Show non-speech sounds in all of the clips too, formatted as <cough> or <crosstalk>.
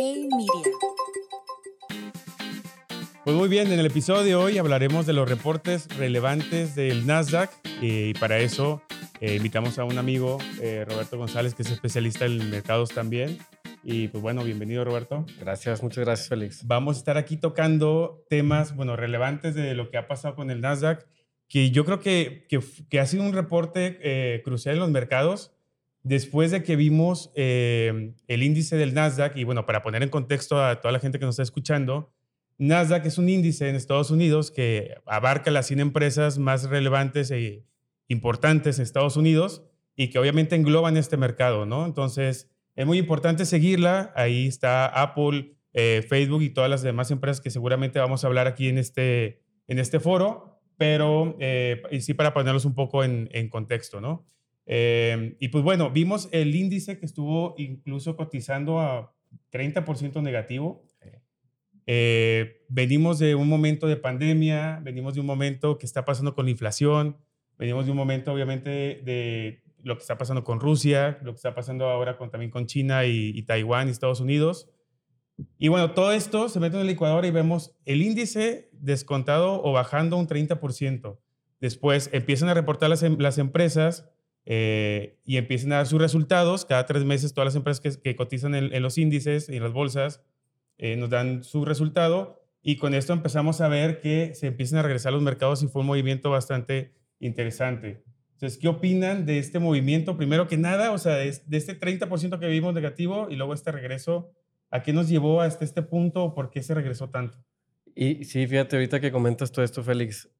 Hey Media. Pues muy bien, en el episodio de hoy hablaremos de los reportes relevantes del Nasdaq eh, y para eso eh, invitamos a un amigo, eh, Roberto González, que es especialista en mercados también. Y pues bueno, bienvenido Roberto. Gracias, muchas gracias Félix. Vamos a estar aquí tocando temas, bueno, relevantes de lo que ha pasado con el Nasdaq, que yo creo que, que, que ha sido un reporte crucial en los mercados después de que vimos el índice del Nasdaq, y bueno, para poner en contexto a toda la gente que nos está escuchando, Nasdaq es un índice en Estados Unidos que abarca las 100 empresas más relevantes e importantes en Estados Unidos y que obviamente engloban este mercado, ¿no? Entonces, es muy importante seguirla. Ahí está Apple, eh, Facebook y todas las demás empresas que seguramente vamos a hablar aquí en este, en este foro, pero eh, sí para ponerlos un poco en, contexto, ¿no? Eh, y pues bueno, vimos el índice que estuvo incluso cotizando a 30% negativo eh, venimos de un momento de pandemia, venimos de un momento que está pasando con la inflación, venimos de un momento obviamente de lo que está pasando con Rusia, lo que está pasando ahora con, también con China y, Taiwán y Estados Unidos. Y bueno, todo esto se mete en el licuador y vemos el índice descontado o bajando un 30%. Después empiezan a reportar las, em, las empresas eh, y empiezan a dar sus resultados. Cada tres meses todas las empresas que, que cotizan en, en, los índices y en las bolsas eh, nos dan su resultado y con esto empezamos a ver que se empiezan a regresar los mercados y fue un movimiento bastante interesante. Entonces, ¿qué opinan de este movimiento? Primero que nada, o sea, de, este 30% que vimos negativo y luego este regreso, ¿a qué nos llevó hasta este punto? ¿Por qué se regresó tanto? Y sí, fíjate, ahorita que comentas todo esto, Félix,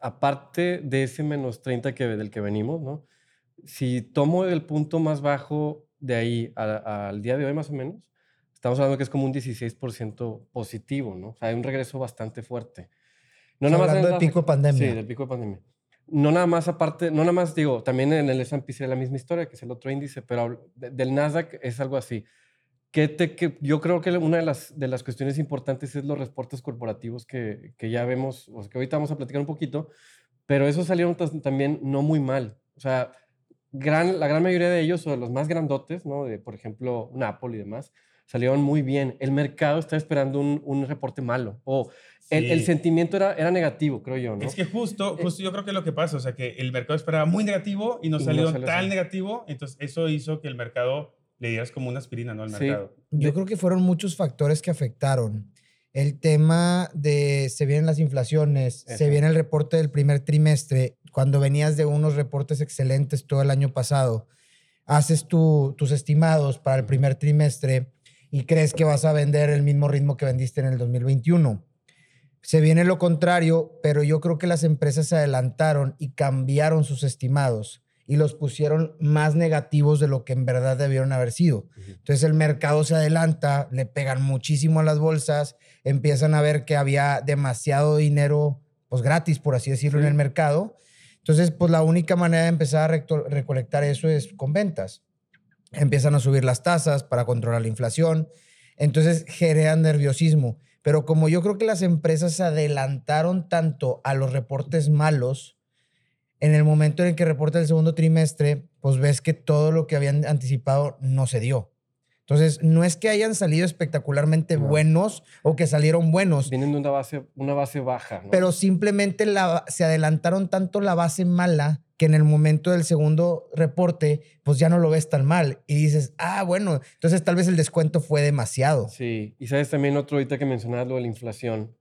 aparte de ese menos 30 que, del que venimos, ¿no? Si tomo el punto más bajo de ahí al día de hoy más o menos, estamos hablando que es como un 16% positivo, ¿no? O sea, hay un regreso bastante fuerte. No nada hablando del pico de pandemia. Sí, del pico de pandemia. No nada más aparte, no nada más digo, también en el S&P sería la misma historia, que es el otro índice, pero del Nasdaq es algo así. Que, te, que yo creo que una de las, de las cuestiones importantes es los reportes corporativos que, que ya vemos, o sea, que ahorita vamos a platicar un poquito, pero esos salieron también no muy mal. O sea, gran, la gran mayoría de ellos, o de los más grandotes, ¿no? De, por ejemplo, Apple y demás, salieron muy bien. El mercado está esperando un, un reporte malo o el, el, sentimiento era, era negativo, creo yo. ¿no? Es que justo, eh, justo yo creo que es lo que pasa, o sea, que el mercado esperaba muy negativo y no salió, tan negativo, entonces eso hizo que el mercado le dieras como una aspirina, ¿no? Al mercado. Yo creo que fueron muchos factores que afectaron. El tema de se vienen las inflaciones, se viene el reporte del primer trimestre, cuando venías de unos reportes excelentes todo el año pasado, haces tu, tus estimados para el primer trimestre y crees que vas a vender el mismo ritmo que vendiste en el 2021. Se viene lo contrario, pero yo creo que las empresas se adelantaron y cambiaron sus estimados y los pusieron más negativos de lo que en verdad debieron haber sido. Entonces el mercado se adelanta, le pegan muchísimo a las bolsas, empiezan a ver que había demasiado dinero, pues gratis, por así decirlo, en el mercado. Entonces, pues la única manera de empezar a recolectar eso es con ventas empiezan a subir las tasas para controlar la inflación, entonces generan nerviosismo. Pero como yo creo que las empresas se adelantaron tanto a los reportes malos, en el momento en que reporta el segundo trimestre, pues ves que todo lo que habían anticipado no se dio. Entonces, no es que hayan salido espectacularmente buenos o que salieron buenos. Vienen de una base, una base baja. Pero simplemente la, se adelantaron tanto la base mala que en el momento del segundo reporte, pues ya no lo ves tan mal y dices, ah, bueno, entonces tal vez el descuento fue demasiado. Sí, y sabes también otro ahorita que mencionabas lo de la inflación.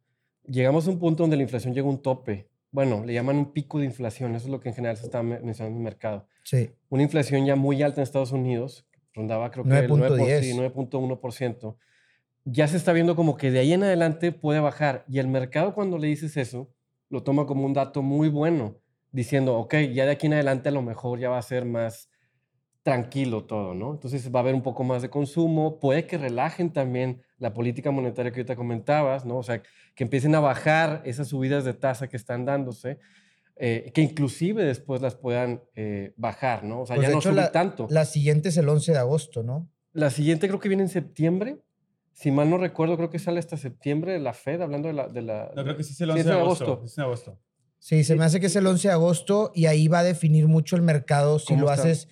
Llegamos a un punto donde la inflación llega a un tope. Bueno, le llaman un pico de inflación, eso es lo que en general se está mencionando en el mercado. Sí. Una inflación ya muy alta en Estados Unidos, rondaba creo que 9.1%. Ya se está viendo como que de ahí en adelante puede bajar y el mercado cuando le dices eso, lo toma como un dato muy bueno diciendo, ok, ya de aquí en adelante a lo mejor ya va a ser más tranquilo todo, ¿no? Entonces va a haber un poco más de consumo, puede que relajen también la política monetaria que ahorita comentabas, ¿no? O sea, que empiecen a bajar esas subidas de tasa que están dándose, eh, que inclusive después las puedan eh, bajar, ¿no? O sea, pues ya no sube la, tanto. La siguiente es el 11 de agosto, ¿no? La siguiente creo que viene en septiembre. Si mal no recuerdo, creo que sale hasta septiembre la Fed, hablando de la... De la no, creo que sí es el 11 de agosto. Es en agosto. Sí, se me hace que es el 11 de agosto y ahí va a definir mucho el mercado si lo haces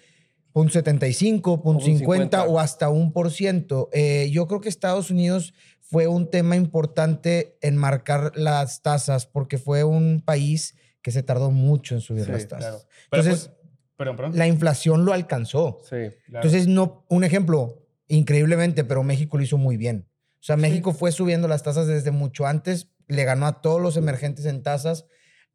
.75, .50 o hasta un por ciento. Eh, yo creo que Estados Unidos fue un tema importante en marcar las tasas porque fue un país que se tardó mucho en subir las tasas. Entonces, pues, la inflación lo alcanzó. Entonces, no, un ejemplo, increíblemente, pero México lo hizo muy bien. O sea, México fue subiendo las tasas desde mucho antes, le ganó a todos los emergentes en tasas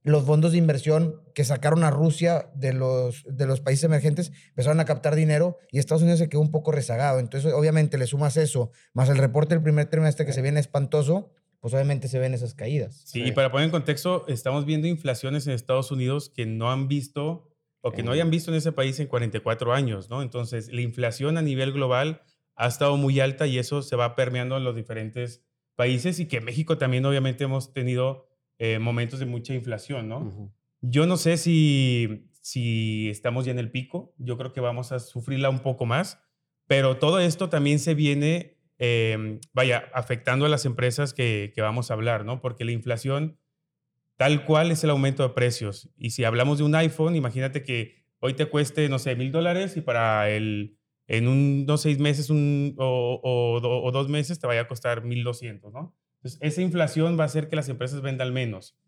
los fondos de inversión que sacaron a Rusia de los, de los países emergentes empezaron a captar dinero y Estados Unidos se quedó un poco rezagado. Entonces, obviamente, le sumas eso, más el reporte del primer trimestre que se viene espantoso, pues obviamente se ven esas caídas. Sí, y para poner en contexto, estamos viendo inflaciones en Estados Unidos que no han visto o que no hayan visto en ese país en 44 años, ¿no? Entonces, la inflación a nivel global ha estado muy alta y eso se va permeando en los diferentes países y que México también obviamente hemos tenido eh, momentos de mucha inflación, ¿no? Yo no sé si, si estamos ya en el pico, yo creo que vamos a sufrirla un poco más, pero todo esto también se viene, em, vaya, afectando a las empresas que, vamos a hablar, ¿no? Porque la inflación tal cual es el aumento de precios. Y si hablamos de un iPhone, imagínate que hoy te cueste, no sé, mil dólares y para el, en unos seis meses o, dos meses te vaya a costar mil doscientos, ¿no? Entonces, esa inflación va a hacer que las empresas vendan menos.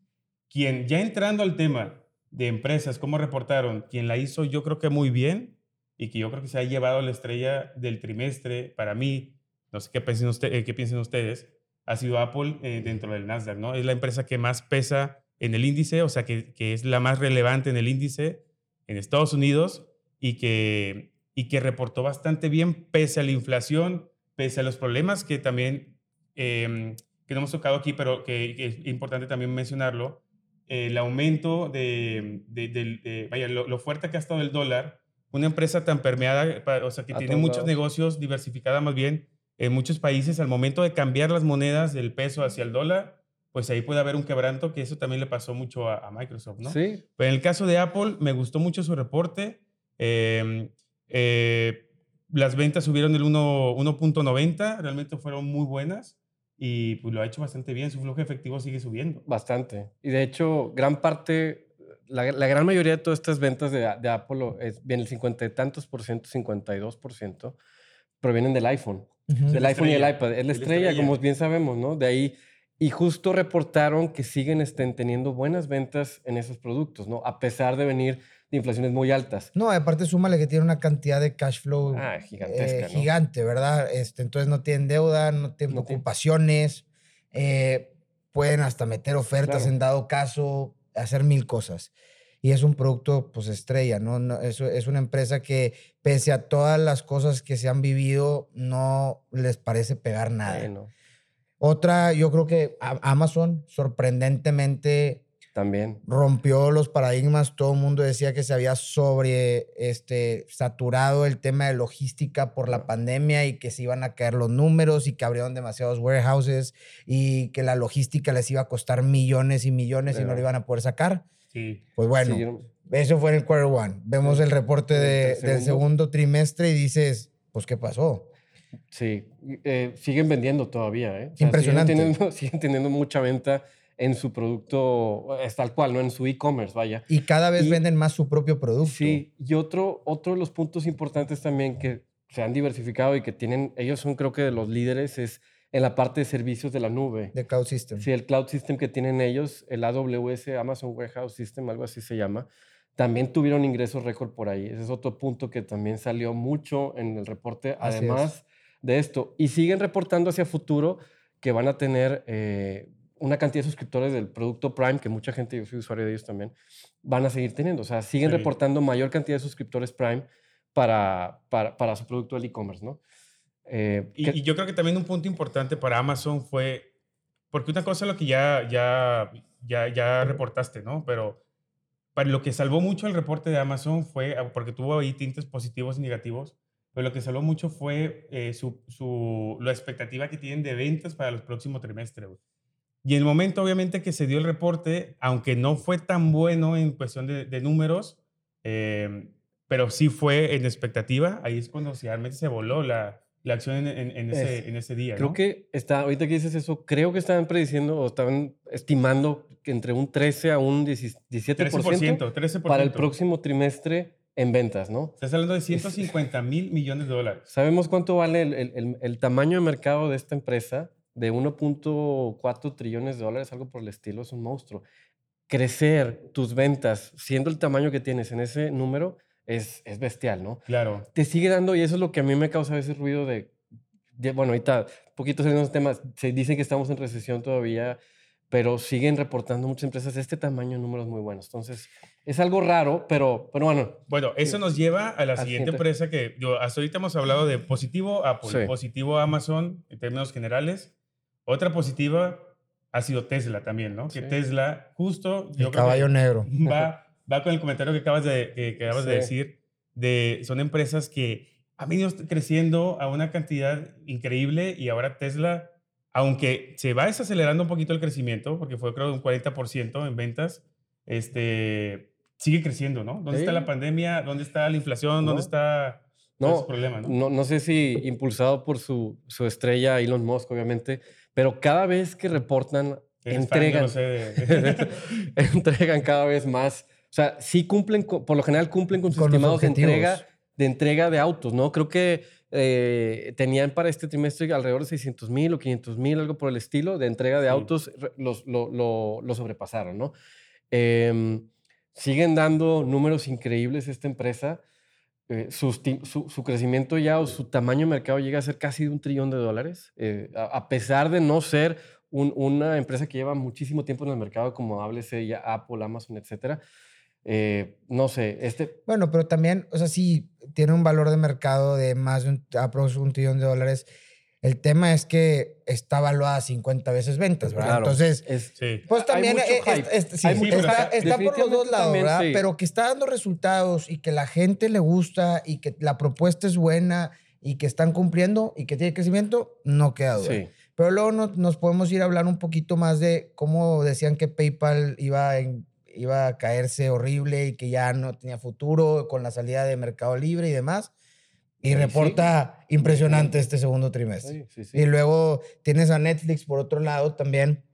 Quien, ya entrando al tema de empresas, cómo reportaron, quien la hizo yo creo que muy bien y que yo creo que se ha llevado la estrella del trimestre para mí, no sé qué piensen, eh, qué piensen ustedes, ha sido Apple eh, dentro del Nasdaq, ¿no? Es la empresa que más pesa en el índice, o sea, que, que, es la más relevante en el índice en Estados Unidos y que, y que reportó bastante bien pese a la inflación, pese a los problemas que también eh, que no hemos tocado aquí, pero que, es importante también mencionarlo, el aumento de, de, vaya, lo, fuerte que ha estado el dólar, una empresa tan permeada, o sea, que tiene muchos negocios diversificada más bien en muchos países, al momento de cambiar las monedas del peso hacia el dólar, pues ahí puede haber un quebranto, que eso también le pasó mucho a, Microsoft, ¿no? Sí. Pero en el caso de Apple, me gustó mucho su reporte. Em, eh, las ventas subieron el 1.90, realmente fueron muy buenas y pues lo ha hecho bastante bien, su flujo efectivo sigue subiendo. Bastante. Y de hecho, gran parte, la, gran mayoría de todas estas ventas de, de Apple, es, bien el 50 y tantos por ciento, 52 por ciento, provienen del iPhone. Del iPhone y el iPad. Es la estrella, como bien sabemos, ¿no? De ahí. Y justo reportaron que siguen estén teniendo buenas ventas en esos productos, ¿no? A pesar de venir de inflaciones muy altas. No, aparte súmale que tiene una cantidad de cash flow ah, gigantesca, eh, gigante, ¿verdad? Este, entonces no tienen deuda, no tienen ocupaciones, eh, pueden hasta meter ofertas en dado caso, hacer mil cosas. Y es un producto, pues, estrella, ¿no? no es, es una empresa que, pese a todas las cosas que se han vivido, no les parece pegar nada. Otra, yo creo que Amazon, sorprendentemente, también. Rompió los paradigmas. Todo el mundo decía que se había sobre este, saturado el tema de logística por la pandemia y que se iban a caer los números y que abrieron demasiados warehouses y que la logística les iba a costar millones y millones y no lo iban a poder sacar. Sí. Pues bueno, eso fue en el quarter one. Vemos el reporte del segundo trimestre y dices, pues, ¿qué pasó? Sí, eh, siguen vendiendo todavía, ¿eh? Impresionante. <laughs> siguen teniendo mucha venta en su producto, es tal cual, ¿no? En su e-commerce, vaya. Y cada vez venden más su propio producto. Sí, y otro, otro de los puntos importantes también que se han diversificado y que tienen, ellos son creo que de los líderes, es en la parte de servicios de la nube. De Cloud System. Sí, el Cloud System que tienen ellos, el AWS, Amazon Warehouse System, algo así se llama, también tuvieron ingresos récord por ahí. Ese es otro punto que también salió mucho en el reporte, además de esto. Y siguen reportando hacia futuro que van a tener eh, una cantidad de suscriptores del producto Prime, que mucha gente, yo soy usuario de ellos también, van a seguir teniendo. O sea, siguen reportando mayor cantidad de suscriptores Prime para, para, para su producto del e-commerce, ¿no? Eh, y, yo creo que también un punto importante para Amazon fue, porque una cosa es lo que ya, ya, ya, ya reportaste, ¿no? Pero para lo que salvó mucho el reporte de Amazon fue, ah, porque tuvo ahí tintes positivos y negativos, pero lo que salvó mucho fue eh, su, su, la expectativa que tienen de ventas para los próximos trimestres. Y en el momento, obviamente, que se dio el reporte, aunque no fue tan bueno en cuestión de, números, eh, pero sí fue en expectativa, ahí es cuando realmente se voló la, la acción en, en, ese, en, ese, día. Creo que está, ahorita que dices eso, creo que estaban prediciendo o estaban estimando que entre un 13 a un 17% 13%, 13%. para el próximo trimestre en ventas, ¿no? Estás hablando de 150 mil millones de dólares. ¿Sabemos cuánto vale el, tamaño de mercado de esta empresa? De 1.4 trillones de dólares, algo por el estilo, es un monstruo. Crecer tus ventas siendo el tamaño que tienes en ese número es, es bestial, ¿no? Claro. Te sigue dando, y eso es lo que a mí me causa ese ruido de, bueno, ahorita, poquitos en los temas, se dicen que estamos en recesión todavía, pero siguen reportando muchas empresas de este tamaño números muy buenos. Entonces, es algo raro, pero, pero bueno. Bueno, eso nos lleva a la siguiente empresa que yo, hasta ahorita hemos hablado de positivo Apple, positivo Amazon en términos generales. Otra positiva ha sido Tesla también, ¿no? Que Tesla, justo. El caballo negro. Va, va con el comentario que acabas de, que, acabas de decir. De, son empresas que han venido creciendo a una cantidad increíble y ahora Tesla aunque se va desacelerando un poquito el crecimiento, porque fue creo un 40% en ventas, este, sigue creciendo, ¿no? ¿Dónde está la pandemia? ¿Dónde está la inflación? ¿Dónde está no, problema? ¿no? ¿no? sé si impulsado por su, su estrella Elon Musk, obviamente, pero cada vez que reportan, entregan, <laughs> entregan cada vez más. O sea, sí cumplen, por lo general cumplen con sus estimados de entrega, de entrega de autos, ¿no? Creo que eh, tenían para este trimestre alrededor de 600 mil o 500 mil, algo por el estilo, de entrega de autos, los, lo, lo, sobrepasaron, ¿no? Em, siguen dando números increíbles esta empresa. Eh, su, su, crecimiento ya o su tamaño de mercado llega a ser casi de un trillón de dólares, eh, a, pesar de no ser una empresa que lleva muchísimo tiempo en el mercado, como háblese ya Apple, Amazon, etcétera. Eh, no sé, este... Bueno, pero también, o sea, sí, tiene un valor de mercado de más de un, un trillón de dólares. El tema es que está valuada 50 veces ventas, ¿verdad? Entonces, pues también está, por los dos lados, ¿verdad? Pero que está dando resultados y que la gente le gusta y que la propuesta es buena y que están cumpliendo y que tiene crecimiento, no queda duda. Pero luego nos podemos ir a hablar un poquito más de cómo decían que PayPal iba en iba a caerse horrible y que ya no tenía futuro con la salida de Mercado Libre y demás. Y reporta impresionante este segundo trimestre. y luego tienes a Netflix por otro lado también,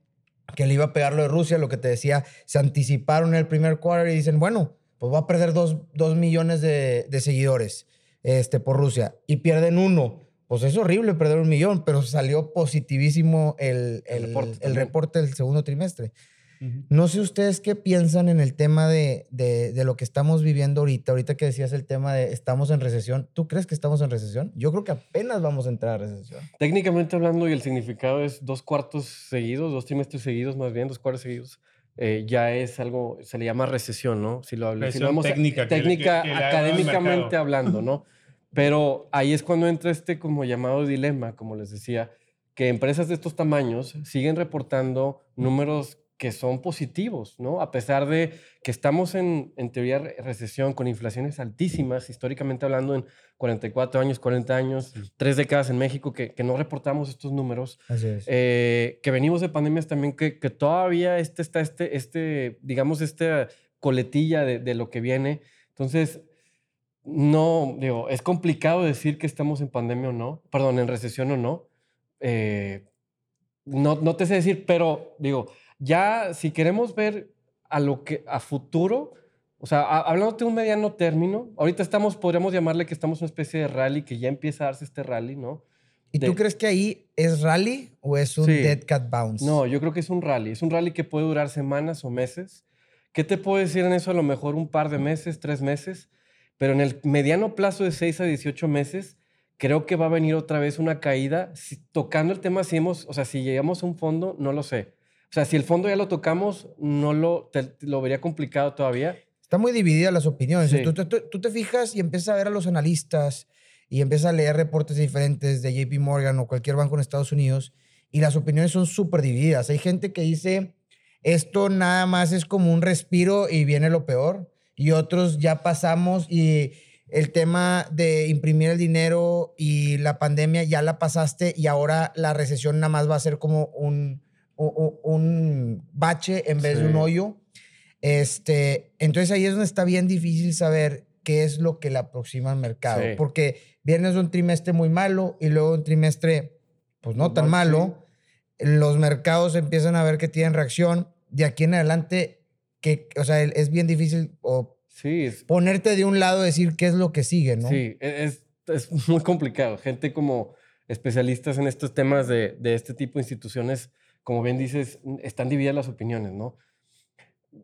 que le iba a pegar lo de Rusia, lo que te decía, se anticiparon el primer quarter y dicen, bueno, pues va a perder dos, millones de, seguidores este, por Rusia y pierden uno. Pues es horrible perder un millón, pero salió positivísimo el, el, el reporte del segundo trimestre. No sé ustedes qué piensan en el tema de, de, lo que estamos viviendo ahorita. Ahorita que decías el tema de estamos en recesión. ¿Tú crees que estamos en recesión? Yo creo que apenas vamos a entrar a recesión. Técnicamente hablando, y el significado es dos cuartos seguidos, dos trimestres seguidos, más bien, dos cuartos seguidos. Eh, ya es algo, se le llama recesión, ¿no? Si lo, si lo técnica, técnica académicamente hablando, ¿no? <laughs> Pero ahí es cuando entra este como llamado dilema, como les decía, que empresas de estos tamaños siguen reportando números que son positivos, ¿no? A pesar de que estamos en, en teoría recesión con inflaciones altísimas, históricamente hablando en 44 años, 40 años, tres décadas en México, que, que no reportamos estos números. Así es. Eh, que venimos de pandemias también, que, que todavía este está este, este, digamos, esta coletilla de, de lo que viene. Entonces, no, digo, es complicado decir que estamos en pandemia o no, perdón, en recesión o no. Eh, no, no te sé decir, pero digo, ya, si queremos ver a lo que a futuro, o sea, hablando de un mediano término, ahorita estamos, podríamos llamarle que estamos en una especie de rally, que ya empieza a darse este rally, ¿no? ¿Y tú crees que ahí es rally o es un dead cat bounce? No, yo creo que es un rally. Es un rally que puede durar semanas o meses. ¿Qué te puedo decir en eso? A lo mejor un par de meses, tres meses. Pero en el mediano plazo de 6 a 18 meses, creo que va a venir otra vez una caída. tocando el tema, si hemos, o sea, si llegamos a un fondo, no lo sé. O sea, si el fondo ya lo tocamos, no lo, lo vería complicado todavía. Está muy dividida las opiniones. Tú, tú, te fijas y empiezas a ver a los analistas y empiezas a leer reportes diferentes de JP Morgan o cualquier banco en Estados Unidos y las opiniones son súper divididas. Hay gente que dice, esto nada más es como un respiro y viene lo peor. Y otros ya pasamos y el tema de imprimir el dinero y la pandemia ya la pasaste y ahora la recesión nada más va a ser como un un bache en vez de un hoyo. Este, entonces ahí es donde está bien difícil saber qué es lo que le aproxima al mercado. Porque viernes un trimestre muy malo y luego un trimestre, pues no tan malo. Los mercados empiezan a ver que tienen reacción. De aquí en adelante, que, o sea, es bien difícil o sí, ponerte de un lado, decir qué es lo que sigue, ¿no? Sí, e, es, es muy complicado. Gente como especialistas en estos temas de, de este tipo de instituciones, como bien dices, están divididas las opiniones, ¿no?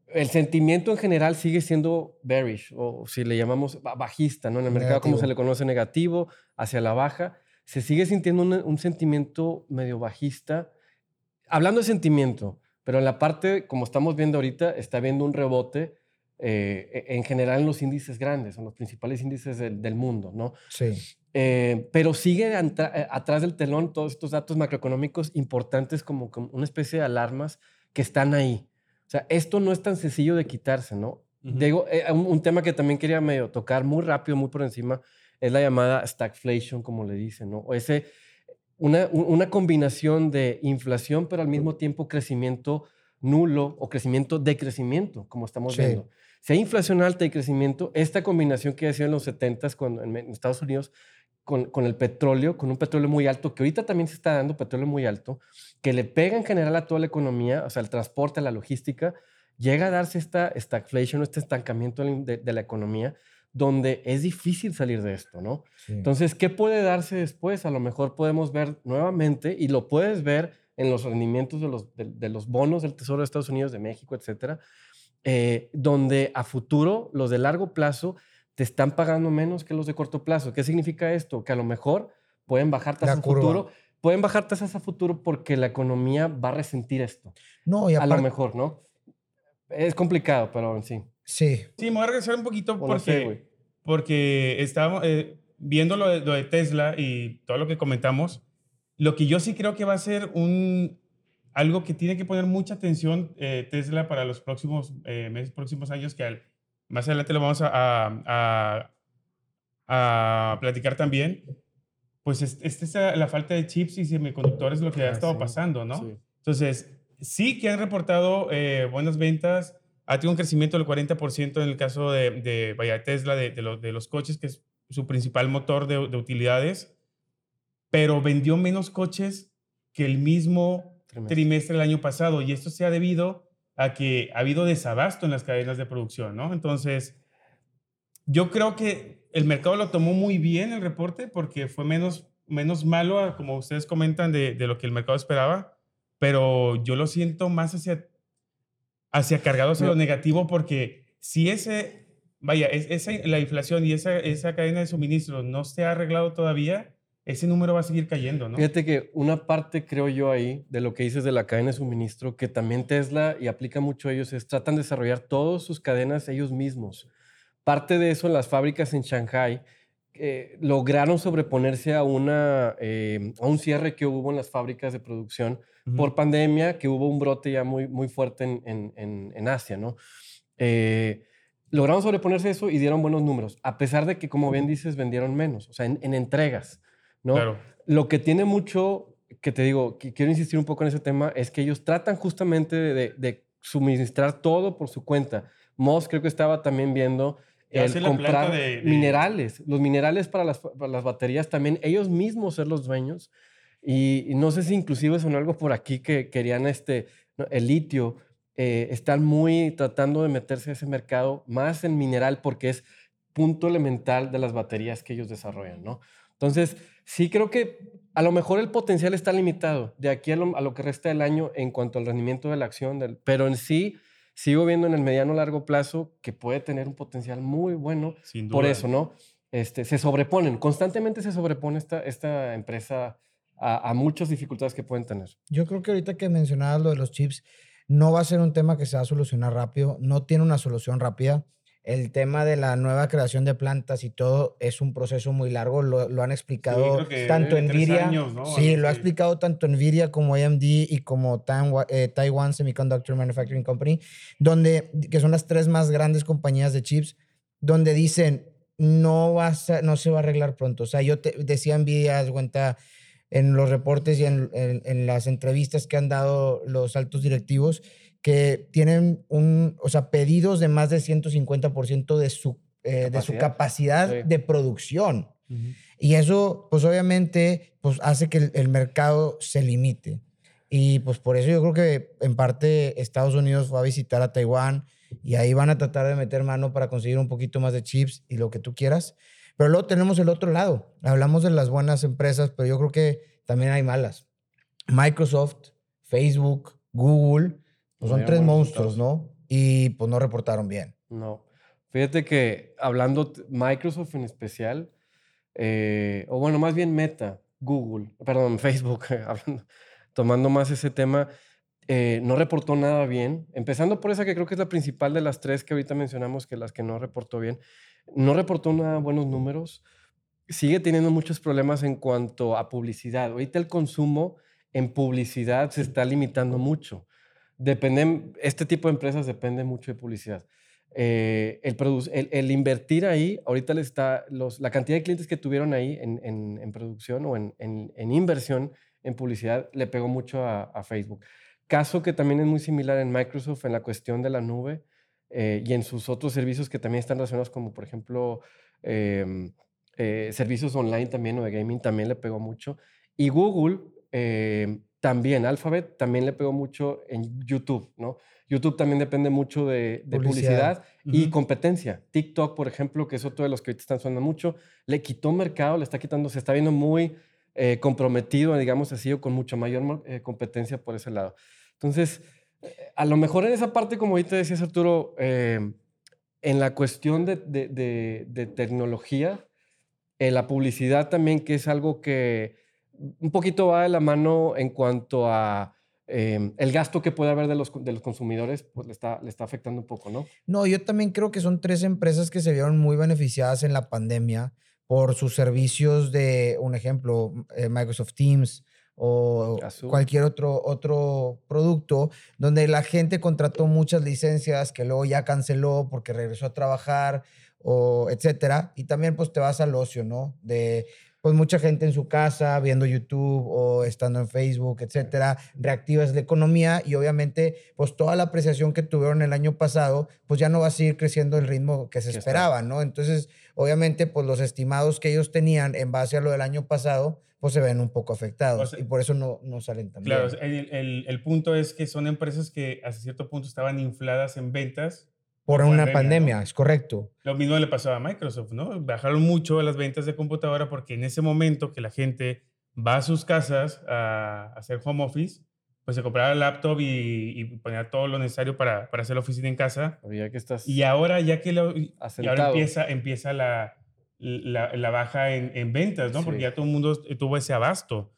el sentimiento en general sigue siendo bearish, o si le llamamos bajista, ¿no? En el mercado, como se le conoce, negativo, hacia la baja, se sigue sintiendo un, sentimiento medio bajista. Hablando de sentimiento, pero en la parte, como estamos viendo ahorita, está viendo un rebote eh, e, en general en los índices grandes, en los principales índices del, mundo, ¿no? Sí. Eh, pero sigue eh, atrás del telón todos estos datos macroeconómicos importantes como, como una especie de alarmas que están ahí. O sea, esto no es tan sencillo de quitarse, ¿no? Digo, eh, un, tema que también quería medio tocar muy rápido, muy por encima, es la llamada stagflation, como le dicen, ¿no? O ese, una, una combinación de inflación, pero al mismo tiempo crecimiento nulo o crecimiento de crecimiento, como estamos viendo. Si hay inflación alta y crecimiento, esta combinación que hacía en los 70s cuando, en Estados Unidos con, el petróleo, con un petróleo muy alto, que ahorita también se está dando petróleo muy alto, que le pega en general a toda la economía, o sea, el transporte, la logística, llega a darse esta stagflation, este estancamiento de, la economía, donde es difícil salir de esto, ¿no? Entonces, ¿qué puede darse después? A lo mejor podemos ver nuevamente, y lo puedes ver en los rendimientos de los, de, los bonos del Tesoro de Estados Unidos, de México, etcétera, eh, donde a futuro, los de largo plazo, te están pagando menos que los de corto plazo. ¿Qué significa esto? Que a lo mejor pueden bajar tasas a futuro. Pueden bajar tasas a futuro porque la economía va a resentir esto. No, y A lo mejor, ¿no? Es complicado, pero sí. Sí. Sí, me voy a regresar un poquito porque, porque estábamos eh, viendo lo de, Tesla y todo lo que comentamos. Lo que yo sí creo que va a ser un, algo que tiene que poner mucha atención eh, Tesla para los próximos eh, meses, próximos años, que al, más adelante lo vamos a, a, platicar también, pues esta es la falta de chips y semiconductores lo que ha ah, estado pasando, ¿no? Entonces, sí que han reportado eh, buenas ventas, ha tenido un crecimiento del 40% en el caso de, de vaya, Tesla, de, de, los coches, que es su principal motor de, utilidades, pero vendió menos coches que el mismo trimestre. trimestre del año pasado y esto se ha debido a que ha habido desabasto en las cadenas de producción, ¿no? Entonces, yo creo que el mercado lo tomó muy bien el reporte porque fue menos, menos malo, como ustedes comentan, de, de lo que el mercado esperaba, pero yo lo siento más hacia, hacia cargado hacia lo negativo porque si ese, vaya, esa, la inflación y esa, esa cadena de suministro no se ha arreglado todavía, ese número va a seguir cayendo, ¿no? Fíjate que una parte, creo yo, ahí, de lo que dices de la cadena de suministro, que también Tesla, y aplica mucho a ellos, es tratan de desarrollar todas sus cadenas ellos mismos. Parte de eso en las fábricas en Shanghai, eh, lograron sobreponerse a, una, eh, a un cierre que hubo en las fábricas de producción por pandemia, que hubo un brote ya muy, muy fuerte en, en, en, Asia, ¿no? Eh, lograron sobreponerse a eso y dieron buenos números, a pesar de que, como bien dices, vendieron menos, o sea, en, entregas. ¿No? Lo que tiene mucho, que te digo, que quiero insistir un poco en ese tema, es que ellos tratan justamente de, suministrar todo por su cuenta. Moss creo que estaba también viendo el comprar minerales, los minerales para las, baterías también, ellos mismos ser los dueños. Y, no sé si inclusive son algo por aquí que querían este, el litio, eh, están muy tratando de meterse a ese mercado más en mineral porque es punto elemental de las baterías que ellos desarrollan, ¿no? Entonces, sí creo que a lo mejor el potencial está limitado de aquí a lo, que resta del año en cuanto al rendimiento de la acción, del, pero en sí sigo viendo en el mediano largo plazo que puede tener un potencial muy bueno. Sin duda. Por eso, ¿no? Este, se sobreponen, constantemente se sobrepone esta, esta empresa a, a, muchas dificultades que pueden tener. Yo creo que ahorita que mencionabas lo de los chips, no va a ser un tema que se va a solucionar rápido, no tiene una solución rápida el tema de la nueva creación de plantas y todo es un proceso muy largo. Lo, han explicado tanto Nvidia. Sí, lo ha explicado tanto Nvidia como AMD y como eh, Taiwan, Semiconductor Manufacturing Company, donde, que son las tres más grandes compañías de chips, donde dicen no, va no se va a arreglar pronto. O sea, yo te, decía Nvidia, cuenta, en los reportes y en, en las entrevistas que han dado los altos directivos, que tienen un, o sea, pedidos de más de 150% de su, eh, de su capacidad de producción. Y eso, pues obviamente, pues hace que el, mercado se limite. Y pues por eso yo creo que en parte Estados Unidos va a visitar a Taiwán y ahí van a tratar de meter mano para conseguir un poquito más de chips y lo que tú quieras. Pero luego tenemos el otro lado. Hablamos de las buenas empresas, pero yo creo que también hay malas. Microsoft, Facebook, Google, pues son tres monstruos, ¿no? Y pues no reportaron bien. No. Fíjate que hablando Microsoft en especial, eh, o bueno, más bien Meta, Google, perdón, <laughs> Facebook, hablando, tomando más ese tema, eh, no reportó nada bien. Empezando por esa que creo que es la principal de las tres que ahorita mencionamos, que las que no reportó bien. No reportó nada buenos números. Sigue teniendo muchos problemas en cuanto a publicidad. Ahorita el consumo en publicidad se está limitando mucho. Dependen, este tipo de empresas depende mucho de publicidad. Eh, el, el, invertir ahí, ahorita le está, los, la cantidad de clientes que tuvieron ahí en, en, producción o en, en, inversión en publicidad le pegó mucho a, Facebook. Caso que también es muy similar en Microsoft en la cuestión de la nube eh, y en sus otros servicios que también están relacionados como por ejemplo em, eh, servicios online también o de gaming también le pegó mucho. Y Google em, también, Alphabet también le pegó mucho en YouTube, ¿no? YouTube también depende mucho de, publicidad, y competencia. TikTok, por ejemplo, que es otro de los que ahorita están sonando mucho, le quitó mercado, le está quitando, se está viendo muy eh, comprometido, digamos así, o con mucha mayor competencia por ese lado. Entonces, a lo mejor en esa parte, como ahorita decías, Arturo, eh, en la cuestión de, tecnología, la publicidad también, que es algo que un poquito va de la mano en cuanto a Em, el gasto que puede haber de los, de los consumidores, pues le está, le está afectando un poco, ¿no? No, yo también creo que son tres empresas que se vieron muy beneficiadas en la pandemia por sus servicios de, un ejemplo, eh, Microsoft Teams o cualquier otro, otro producto, donde la gente contrató muchas licencias que luego ya canceló porque regresó a trabajar o etcétera. Y también pues te vas al ocio, ¿no? De pues mucha gente en su casa viendo YouTube o estando en Facebook, etcétera, reactivas la economía y obviamente pues toda la apreciación que tuvieron el año pasado pues ya no va a seguir creciendo el ritmo que se esperaba, ¿no? Entonces, obviamente pues los estimados que ellos tenían en base a lo del año pasado pues se ven un poco afectados y por eso no, no salen tan claro, bien. Claro, el, el punto es que son empresas que hasta cierto punto estaban infladas en ventas por una pandemia, es correcto. Lo mismo le pasó a Microsoft, ¿no? Bajaron mucho las ventas de computadora porque en ese momento que la gente va a sus casas a, hacer home office, pues se compraba el laptop y, ponía todo lo necesario para, para hacer la oficina en casa. Ya que estás y ahora ya que lo, y ahora empieza, empieza la, la, la baja en, en, ventas, ¿no? Porque ya todo el mundo tuvo ese abasto.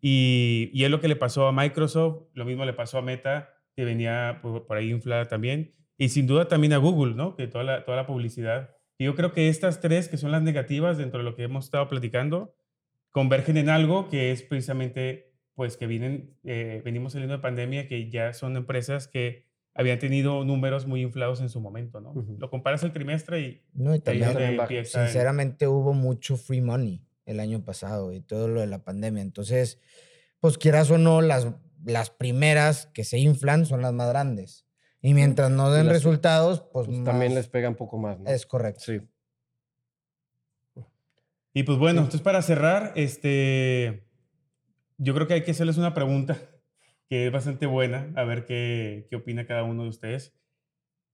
Y, y, es lo que le pasó a Microsoft, lo mismo le pasó a Meta, que venía por, por ahí inflada también. Y sin duda también a Google, ¿no? Que toda la, toda la publicidad. Y yo creo que estas tres, que son las negativas dentro de lo que hemos estado platicando, convergen en algo que es precisamente, pues, que vienen, eh, venimos saliendo de pandemia, que ya son empresas que habían tenido números muy inflados en su momento, ¿no? Lo comparas el trimestre y... No, y también, sinceramente, hubo mucho free money el año pasado y todo lo de la pandemia. Entonces, pues quieras o no, las, las primeras que se inflan son las más grandes. Y mientras no den resultados, pues, pues también les pega un poco más. Es correcto. Sí. Y pues bueno, entonces para cerrar, este, yo creo que hay que hacerles una pregunta que es bastante buena, a ver qué, qué opina cada uno de ustedes.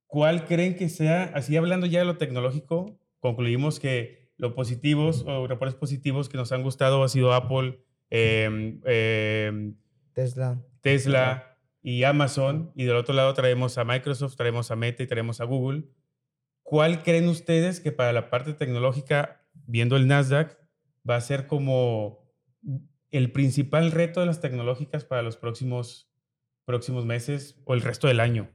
¿Cuál creen que sea, así hablando ya de lo tecnológico, concluimos que los positivos o reportes positivos que nos han gustado ha sido Apple, em, Tesla. Tesla, y Amazon, y del otro lado traemos a Microsoft, traemos a Meta y traemos a Google. ¿Cuál creen ustedes que para la parte tecnológica, viendo el Nasdaq, va a ser como el principal reto de las tecnológicas para los próximos, próximos meses o el resto del año?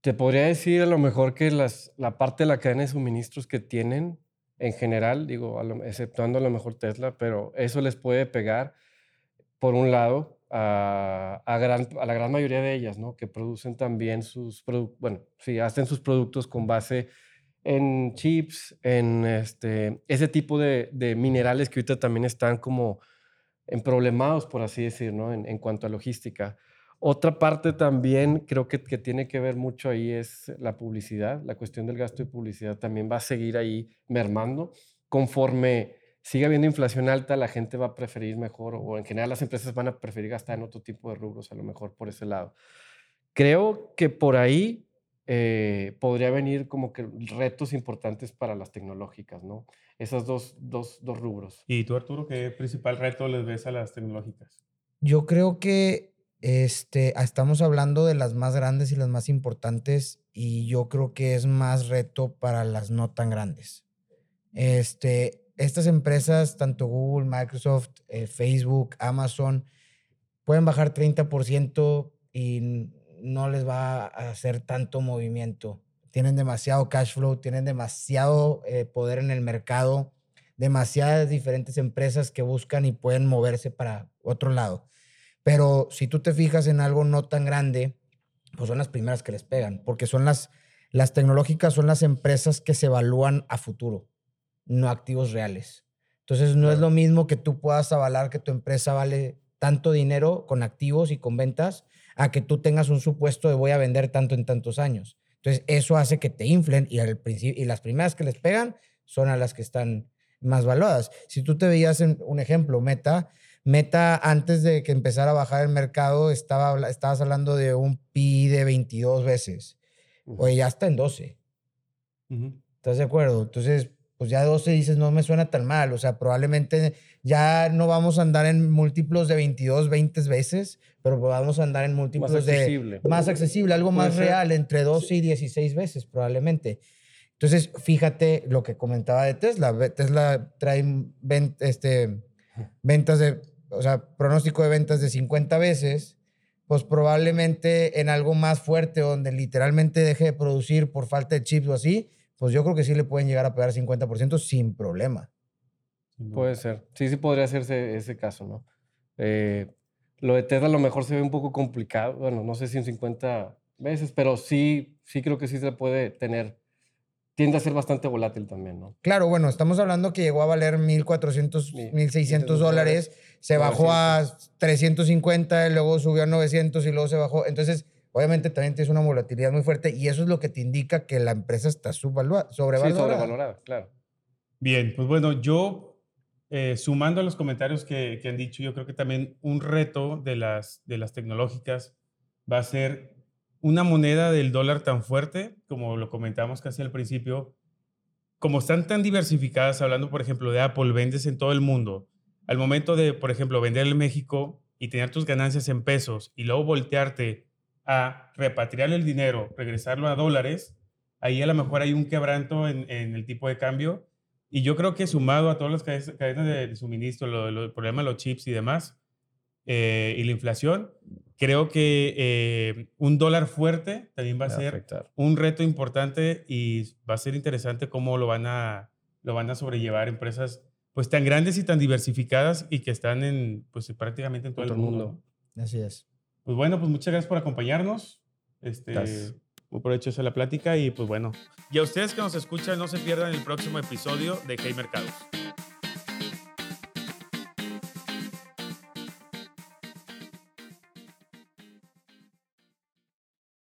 Te podría decir a lo mejor que las, la parte de la cadena de suministros que tienen en general, digo, exceptuando a lo mejor Tesla, pero eso les puede pegar, por un lado, a, a, la gran mayoría de ellas, ¿no? Que producen también sus productos, bueno, sí, hacen sus productos con base en chips, en este, ese tipo de, de minerales que ahorita también están como en problemados, por así decir, ¿no? En, en, cuanto a logística. Otra parte también creo que, que tiene que ver mucho ahí es la publicidad, la cuestión del gasto de publicidad también va a seguir ahí mermando conforme sigue habiendo inflación alta, la gente va a preferir mejor, o en general las empresas van a preferir gastar en otro tipo de rubros, a lo mejor por ese lado. Creo que por ahí eh, podría venir como que retos importantes para las tecnológicas, ¿no? Esos dos, dos, dos rubros. ¿Y tú, Arturo, qué principal reto les ves a las tecnológicas? Yo creo que este, estamos hablando de las más grandes y las más importantes y yo creo que es más reto para las no tan grandes. Este, estas empresas, tanto Google, Microsoft, eh, Facebook, Amazon, pueden bajar 30% y no les va a hacer tanto movimiento. Tienen demasiado cash flow, tienen demasiado eh, poder en el mercado, demasiadas diferentes empresas que buscan y pueden moverse para otro lado. Pero si tú te fijas en algo no tan grande, pues son las primeras que les pegan, porque son las, las tecnológicas, son las empresas que se evalúan a futuro no activos reales. Entonces, no es lo mismo que tú puedas avalar que tu empresa vale tanto dinero con activos y con ventas a que tú tengas un supuesto de voy a vender tanto en tantos años. Entonces, eso hace que te inflen y, al y las primeras que les pegan son a las que están más valuadas. Si tú te veías en un ejemplo, Meta, Meta antes de que empezara a bajar el mercado, estaba, estabas hablando de un PI de 22 veces. Oye, ya está en 12. ¿Estás de acuerdo? Entonces, pues ya 12 dices, no me suena tan mal. O sea, probablemente ya no vamos a andar en múltiplos de 22, 20 veces, pero vamos a andar en múltiplos más de... Más accesible, algo más real, entre 12 y 16 veces probablemente. Entonces, fíjate lo que comentaba de Tesla. Tesla trae este, ventas de, o sea, pronóstico de ventas de 50 veces, pues probablemente en algo más fuerte, donde literalmente deje de producir por falta de chips o así, pues yo creo que sí le pueden llegar a pegar 50% sin problema. Puede ser. Sí, sí podría hacerse ese caso, ¿no? Eh, lo de Tesla a lo mejor se ve un poco complicado. Bueno, no sé si en 50 veces, pero sí, sí creo que sí se puede tener. Tiende a ser bastante volátil también, ¿no? Claro, bueno, estamos hablando que llegó a valer 1.400, 1.600 dólares, se bajó a 350, luego subió a 900 y luego se bajó. Entonces, obviamente también tienes una volatilidad muy fuerte y eso es lo que te indica que la empresa está sobrevalorada. Sí, sobrevalorada, claro. Bien, pues bueno, yo eh, sumando a los comentarios que, han dicho, yo creo que también un reto de las, de las tecnológicas va a ser una moneda del dólar tan fuerte, como lo comentamos casi al principio, como están tan diversificadas, hablando por ejemplo de Apple, vendes en todo el mundo, al momento de, por ejemplo, vender en México y tener tus ganancias en pesos y luego voltearte a repatriar el dinero, regresarlo a dólares, ahí a lo mejor hay un quebranto en, el tipo de cambio. Y yo creo que sumado a todas las cadenas de, suministro, lo, el problema de los chips y demás, eh, y la inflación, creo que eh, un dólar fuerte también va a ser un reto importante y va a ser interesante cómo lo van a, lo van a sobrellevar empresas pues tan grandes y tan diversificadas y que están en pues prácticamente en todo, el mundo. Así es. Pues bueno, pues muchas gracias por acompañarnos. Este, muy provechosa la plática y pues bueno. Y a ustedes que nos escuchan, no se pierdan el próximo episodio de Hey Mercados.